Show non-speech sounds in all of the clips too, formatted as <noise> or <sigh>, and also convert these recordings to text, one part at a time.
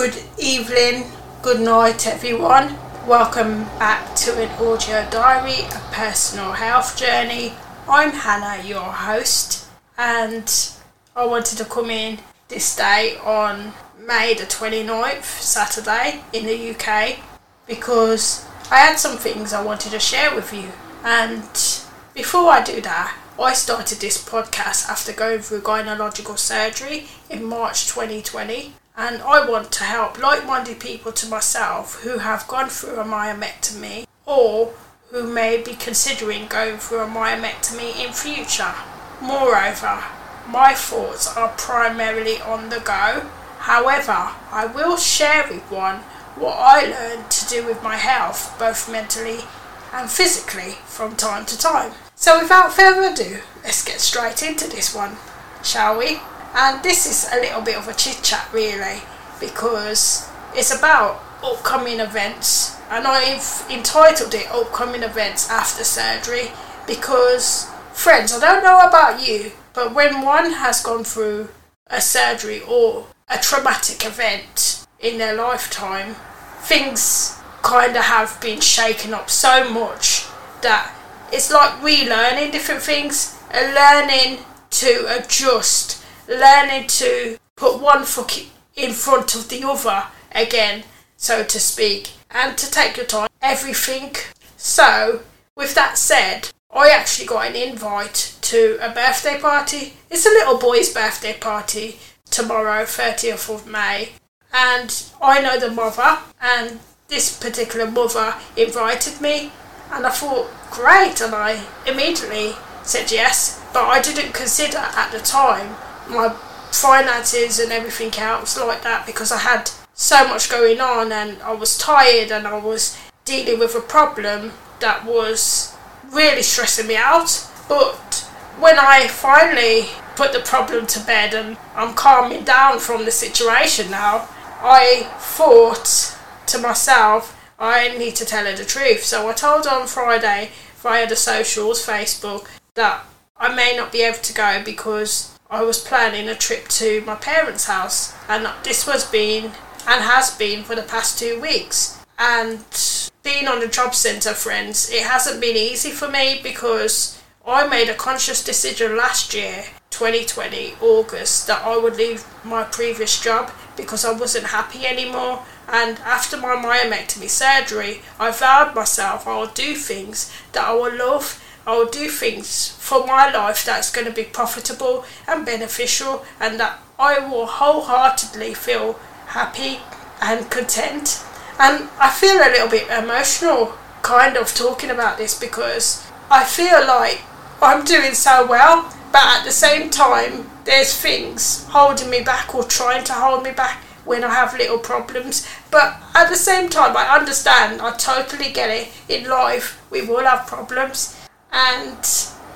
Good evening, good night, everyone. Welcome back to an audio diary, a personal health journey. I'm Hannah, your host, and I wanted to come in this day on May the 29th, Saturday, in the UK, because I had some things I wanted to share with you. And before I do that, I started this podcast after going through gynecological surgery in March 2020 and I want to help like minded people to myself who have gone through a myomectomy or who may be considering going through a myomectomy in future. Moreover, my thoughts are primarily on the go. However, I will share with one what I learned to do with my health, both mentally and physically, from time to time. So, without further ado, let's get straight into this one, shall we? And this is a little bit of a chit chat, really, because it's about upcoming events, and I've entitled it Upcoming Events After Surgery because, friends, I don't know about you, but when one has gone through a surgery or a traumatic event in their lifetime, things kind of have been shaken up so much that it's like relearning different things and learning to adjust learning to put one foot in front of the other again, so to speak, and to take your time, everything. So, with that said, I actually got an invite to a birthday party. It's a little boy's birthday party tomorrow, 30th of May. And I know the mother, and this particular mother invited me, and I thought, great, and I immediately said yes, but I didn't consider at the time my finances and everything else like that because I had so much going on and I was tired and I was dealing with a problem that was really stressing me out. But when I finally put the problem to bed and I'm calming down from the situation now, I thought to myself, I need to tell her the truth. So I told her on Friday via the socials, Facebook, that I may not be able to go because I was planning a trip to my parents' house, and this was been and has been for the past two weeks. And being on the job centre, friends, it hasn't been easy for me because I made a conscious decision last year, 2020, August, that I would leave my previous job because I wasn't happy anymore. And after my myomectomy surgery, I vowed myself I would do things that I would love I will do things for my life that's going to be profitable and beneficial, and that I will wholeheartedly feel happy and content. And I feel a little bit emotional kind of talking about this because I feel like I'm doing so well, but at the same time, there's things holding me back or trying to hold me back when I have little problems. But at the same time, I understand, I totally get it. In life, we will have problems and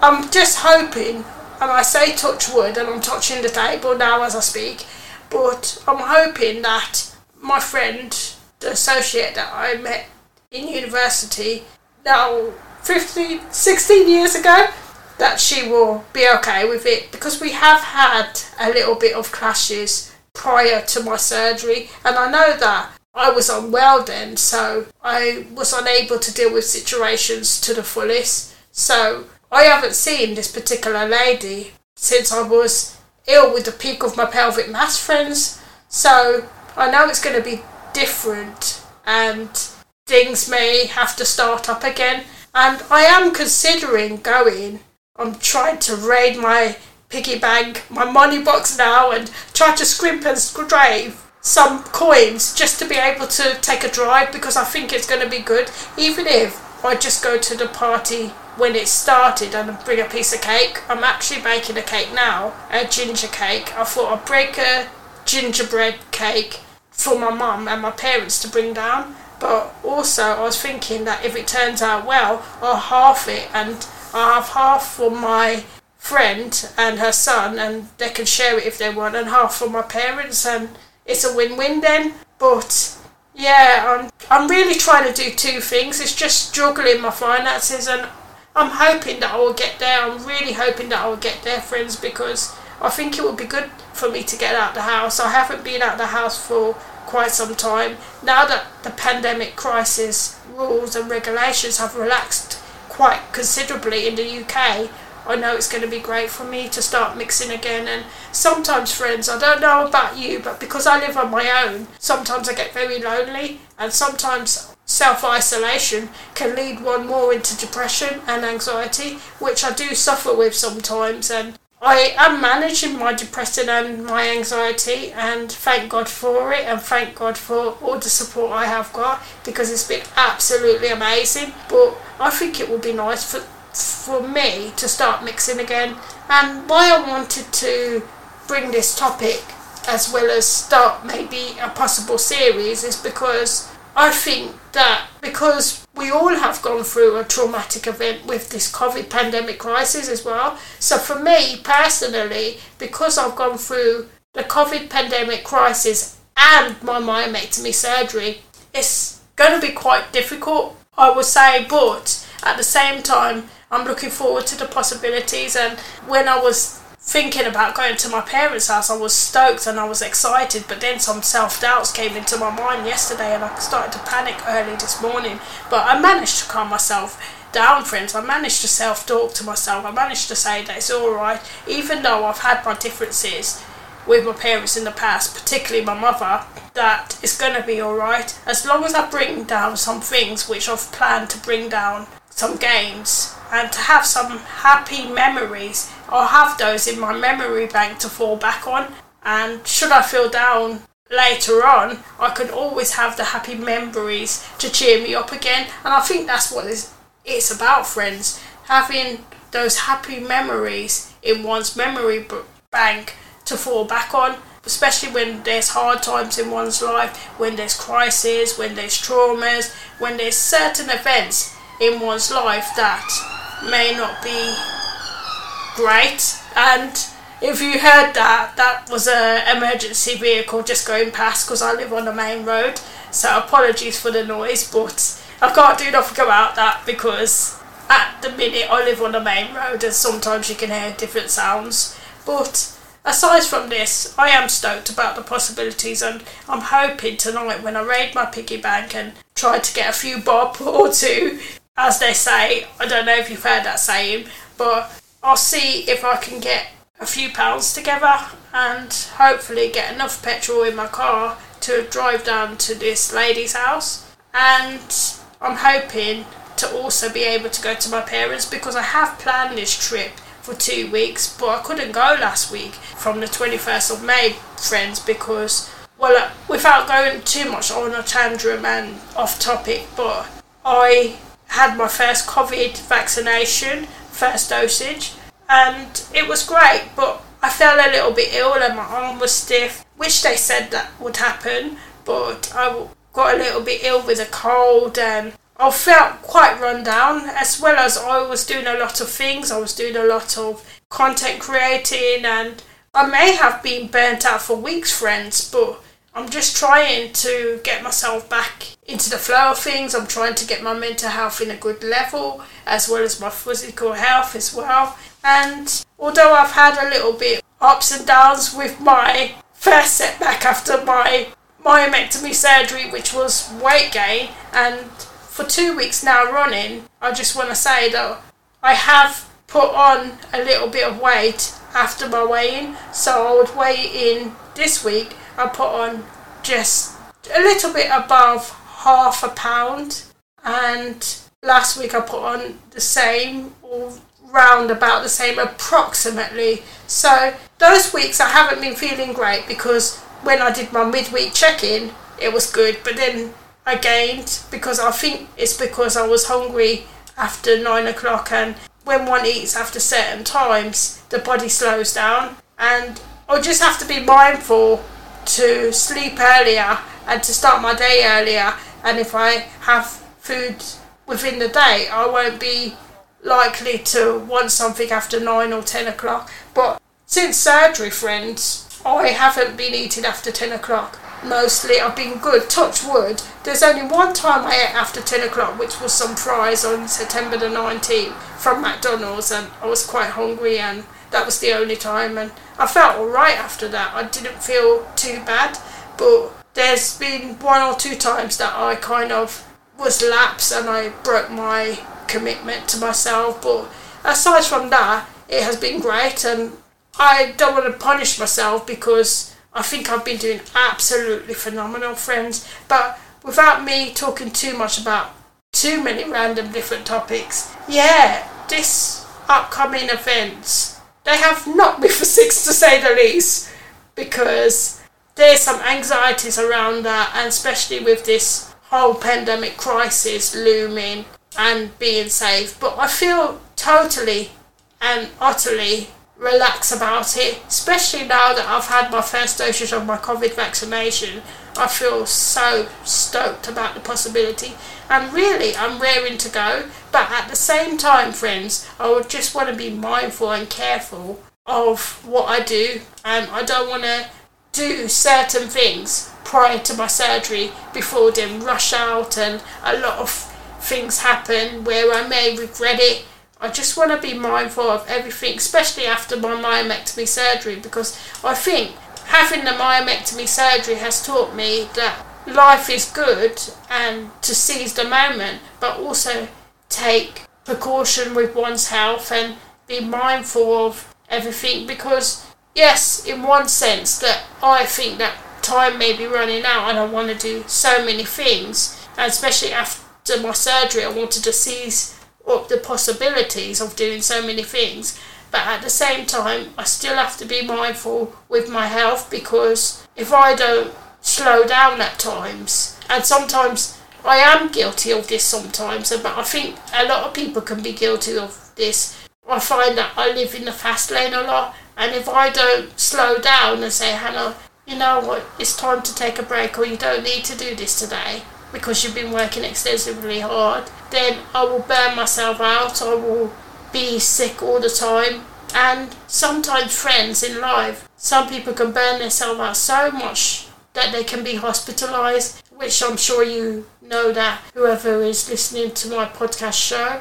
I'm just hoping, and I say touch wood, and I'm touching the table now as I speak, but I'm hoping that my friend, the associate that I met in university, now 15, 16 years ago, that she will be okay with it because we have had a little bit of clashes prior to my surgery, and I know that I was unwell then, so I was unable to deal with situations to the fullest. So I haven't seen this particular lady since I was ill with the peak of my pelvic mass, friends. So I know it's going to be different and things may have to start up again. And I am considering going. I'm trying to raid my piggy bank, my money box now, and try to scrimp and scrape some coins just to be able to take a drive because I think it's going to be good, even if I just go to the party when it started and bring a piece of cake. I'm actually baking a cake now, a ginger cake. I thought I'd break a gingerbread cake for my mum and my parents to bring down. But also, I was thinking that if it turns out well, I'll half it and I'll have half for my friend and her son, and they can share it if they want, and half for my parents, and it's a win win then. But yeah, I'm, I'm really trying to do two things. It's just juggling my finances, and I'm hoping that I will get there. I'm really hoping that I will get there, friends, because I think it would be good for me to get out the house. I haven't been out the house for quite some time. Now that the pandemic crisis rules and regulations have relaxed quite considerably in the UK, I know it's going to be great for me to start mixing again. And sometimes, friends, I don't know about you, but because I live on my own, sometimes I get very lonely, and sometimes self isolation can lead one more into depression and anxiety, which I do suffer with sometimes. And I am managing my depression and my anxiety, and thank God for it, and thank God for all the support I have got because it's been absolutely amazing. But I think it would be nice for for me to start mixing again. And why I wanted to bring this topic as well as start maybe a possible series is because I think that because we all have gone through a traumatic event with this COVID pandemic crisis as well. So for me personally, because I've gone through the COVID pandemic crisis and my myomectomy surgery, it's going to be quite difficult, I would say, but at the same time, I'm looking forward to the possibilities. And when I was thinking about going to my parents' house, I was stoked and I was excited. But then some self doubts came into my mind yesterday, and I started to panic early this morning. But I managed to calm myself down, friends. I managed to self talk to myself. I managed to say that it's all right, even though I've had my differences with my parents in the past, particularly my mother, that it's going to be alright as long as I bring down some things which I've planned to bring down some games and to have some happy memories. I'll have those in my memory bank to fall back on. And should I feel down later on, I can always have the happy memories to cheer me up again. And I think that's what it's about, friends. Having those happy memories in one's memory bank to fall back on especially when there's hard times in one's life, when there's crises, when there's traumas, when there's certain events in one's life that may not be great. And if you heard that, that was a emergency vehicle just going past because I live on the main road. So apologies for the noise, but I can't do nothing about that because at the minute I live on the main road and sometimes you can hear different sounds. But aside from this, I am stoked about the possibilities and I'm hoping tonight when I raid my piggy bank and try to get a few bob <laughs> or two as they say, I don't know if you've heard that saying, but I'll see if I can get a few pounds together and hopefully get enough petrol in my car to drive down to this lady's house. And I'm hoping to also be able to go to my parents because I have planned this trip for two weeks, but I couldn't go last week from the 21st of May, friends, because, well, uh, without going too much on a tantrum and off topic, but I had my first COVID vaccination, first dosage, and it was great, but I felt a little bit ill and my arm was stiff, which they said that would happen, but I got a little bit ill with a cold and I felt quite run down as well as I was doing a lot of things. I was doing a lot of content creating and I may have been burnt out for weeks, friends, but I'm just trying to get myself back into the flow of things. I'm trying to get my mental health in a good level as well as my physical health as well. And although I've had a little bit ups and downs with my first setback after my myomectomy surgery, which was weight gain, and for two weeks now running, I just want to say that I have put on a little bit of weight after my weigh-in. So I would weigh in this week I put on just a little bit above half a pound, and last week I put on the same or round about the same approximately. So those weeks I haven't been feeling great because when I did my midweek check-in, it was good, but then I gained because I think it's because I was hungry after nine o'clock and when one eats after certain times, the body slows down. And I just have to be mindful to sleep earlier and to start my day earlier. And if I have food within the day, I won't be likely to want something after 9 or 10 o'clock. But since surgery, friends, I haven't been eating after 10 o'clock. Mostly I've been good, touch wood. There's only one time I ate after 10 o'clock, which was some fries on September the 19th from McDonald's, and I was quite hungry and that was the only time, and I felt alright after that. I didn't feel too bad, but there's been one or two times that I kind of was lapse and I broke my commitment to myself. But aside from that, it has been great, and I don't want to punish myself because I think I've been doing absolutely phenomenal, friends. But without me talking too much about too many random different topics, yeah, this upcoming events they have knocked me for six to say the least because there's some anxieties around that, and especially with this whole pandemic crisis looming and being safe. But I feel totally and utterly relaxed about it, especially now that I've had my first doses of my COVID vaccination. I feel so stoked about the possibility, and really, I'm raring to go. But at the same time, friends, I would just want to be mindful and careful of what I do, and I don't want to do certain things prior to my surgery before then rush out and a lot of things happen where I may regret it. I just want to be mindful of everything, especially after my myomectomy surgery, because I think having the myomectomy surgery has taught me that life is good and to seize the moment, but also take precaution with one's health and be mindful of everything because yes, in one sense, that I think that time may be running out and I want to do so many things, and especially after my surgery, I wanted to seize up the possibilities of doing so many things. But at the same time, I still have to be mindful with my health because if I don't slow down at times, and sometimes I am guilty of this sometimes, but I think a lot of people can be guilty of this. I find that I live in the fast lane a lot, and if I don't slow down and say, Hannah, you know what, it's time to take a break, or you don't need to do this today because you've been working extensively hard, then I will burn myself out, I will be sick all the time. And sometimes, friends in life, some people can burn themselves out so much that they can be hospitalized, which I'm sure you know that whoever is listening to my podcast show.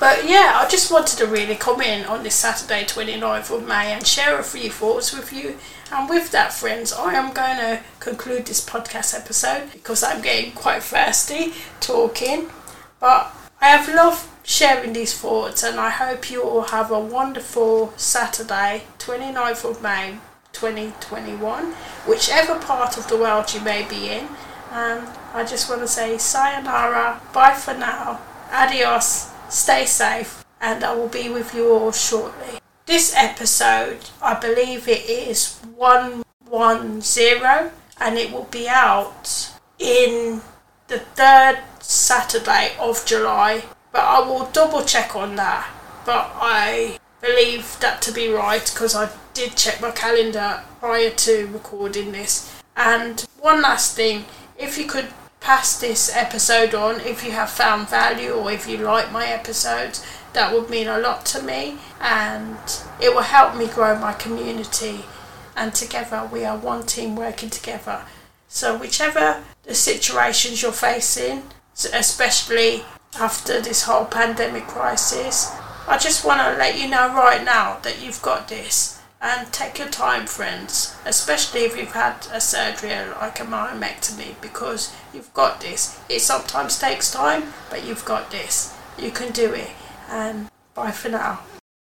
But yeah, I just wanted to really come in on this Saturday, 29th of May, and share a few thoughts with you. And with that, friends, I am going to conclude this podcast episode because I'm getting quite thirsty talking. But I have loved sharing these thoughts, and I hope you all have a wonderful Saturday, 29th of May 2021, whichever part of the world you may be in. And I just want to say sayonara, bye for now, adios stay safe, and I will be with you all shortly. This episode, I believe it is 110, and it will be out in the third Saturday of July, but I will double check on that. But I believe that to be right because I did check my calendar prior to recording this. And one last thing, if you could pass this episode on if you have found value or if you like my episodes. That would mean a lot to me and it will help me grow my community. And together we are one team working together. So, whichever the situations you're facing, especially after this whole pandemic crisis, I just want to let you know right now that you've got this and take your time, friends, especially if you've had a surgery like a myomectomy, because you've got this. It sometimes takes time, but you've got this. You can do it. And bye for now.